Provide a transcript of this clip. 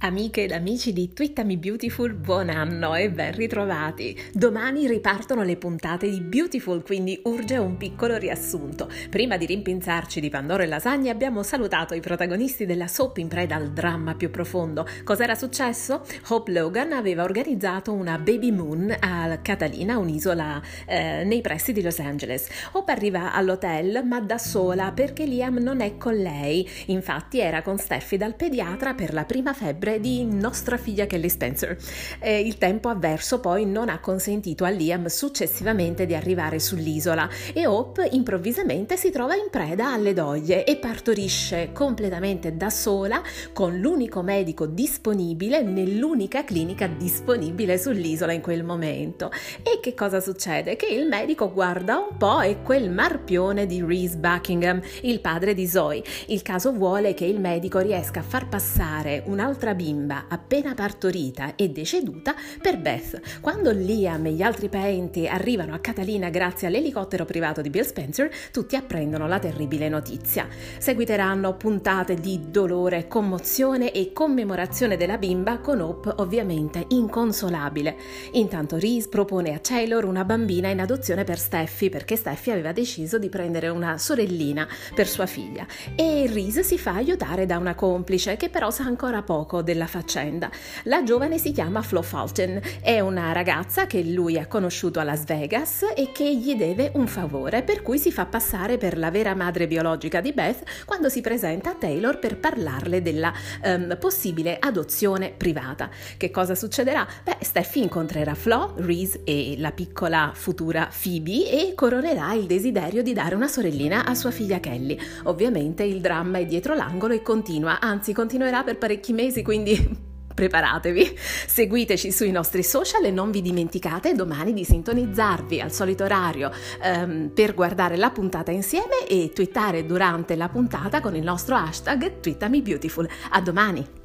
Amiche ed amici di Twittami Beautiful, buon anno e ben ritrovati! Domani ripartono le puntate di Beautiful, quindi urge un piccolo riassunto. Prima di rimpinzarci di Pandoro e lasagne abbiamo salutato i protagonisti della soap in preda al dramma più profondo. Cos'era successo? Hope Logan aveva organizzato una baby moon a Catalina, un'isola eh, nei pressi di Los Angeles. Hope arriva all'hotel ma da sola perché Liam non è con lei. Infatti era con Steffi dal pediatra per la prima febbre febbre di nostra figlia Kelly Spencer. Eh, il tempo avverso poi non ha consentito a Liam successivamente di arrivare sull'isola e Hope improvvisamente si trova in preda alle doglie e partorisce completamente da sola con l'unico medico disponibile nell'unica clinica disponibile sull'isola in quel momento. E che cosa succede? Che il medico guarda un po' e quel marpione di Reese Buckingham, il padre di Zoe. Il caso vuole che il medico riesca a far passare un'altra bimba appena partorita e deceduta per Beth. Quando Liam e gli altri parenti arrivano a Catalina grazie all'elicottero privato di Bill Spencer, tutti apprendono la terribile notizia. Seguiteranno puntate di dolore, commozione e commemorazione della bimba con Hope ovviamente inconsolabile. Intanto Reese propone a Taylor una bambina in adozione per Steffi perché Steffi aveva deciso di prendere una sorellina per sua figlia e Reese si fa aiutare da una complice che però sa ancora poco della faccenda. La giovane si chiama Flo Fulton, è una ragazza che lui ha conosciuto a Las Vegas e che gli deve un favore, per cui si fa passare per la vera madre biologica di Beth quando si presenta a Taylor per parlarle della um, possibile adozione privata. Che cosa succederà? Beh, Steffi incontrerà Flo, Reese e la piccola futura Phoebe e coronerà il desiderio di dare una sorellina a sua figlia Kelly. Ovviamente il dramma è dietro l'angolo e continua, anzi continuerà per parecchi mesi, quindi quindi preparatevi. Seguiteci sui nostri social e non vi dimenticate domani di sintonizzarvi al solito orario um, per guardare la puntata insieme e twittare durante la puntata con il nostro hashtag TwittamiBeautiful. A domani!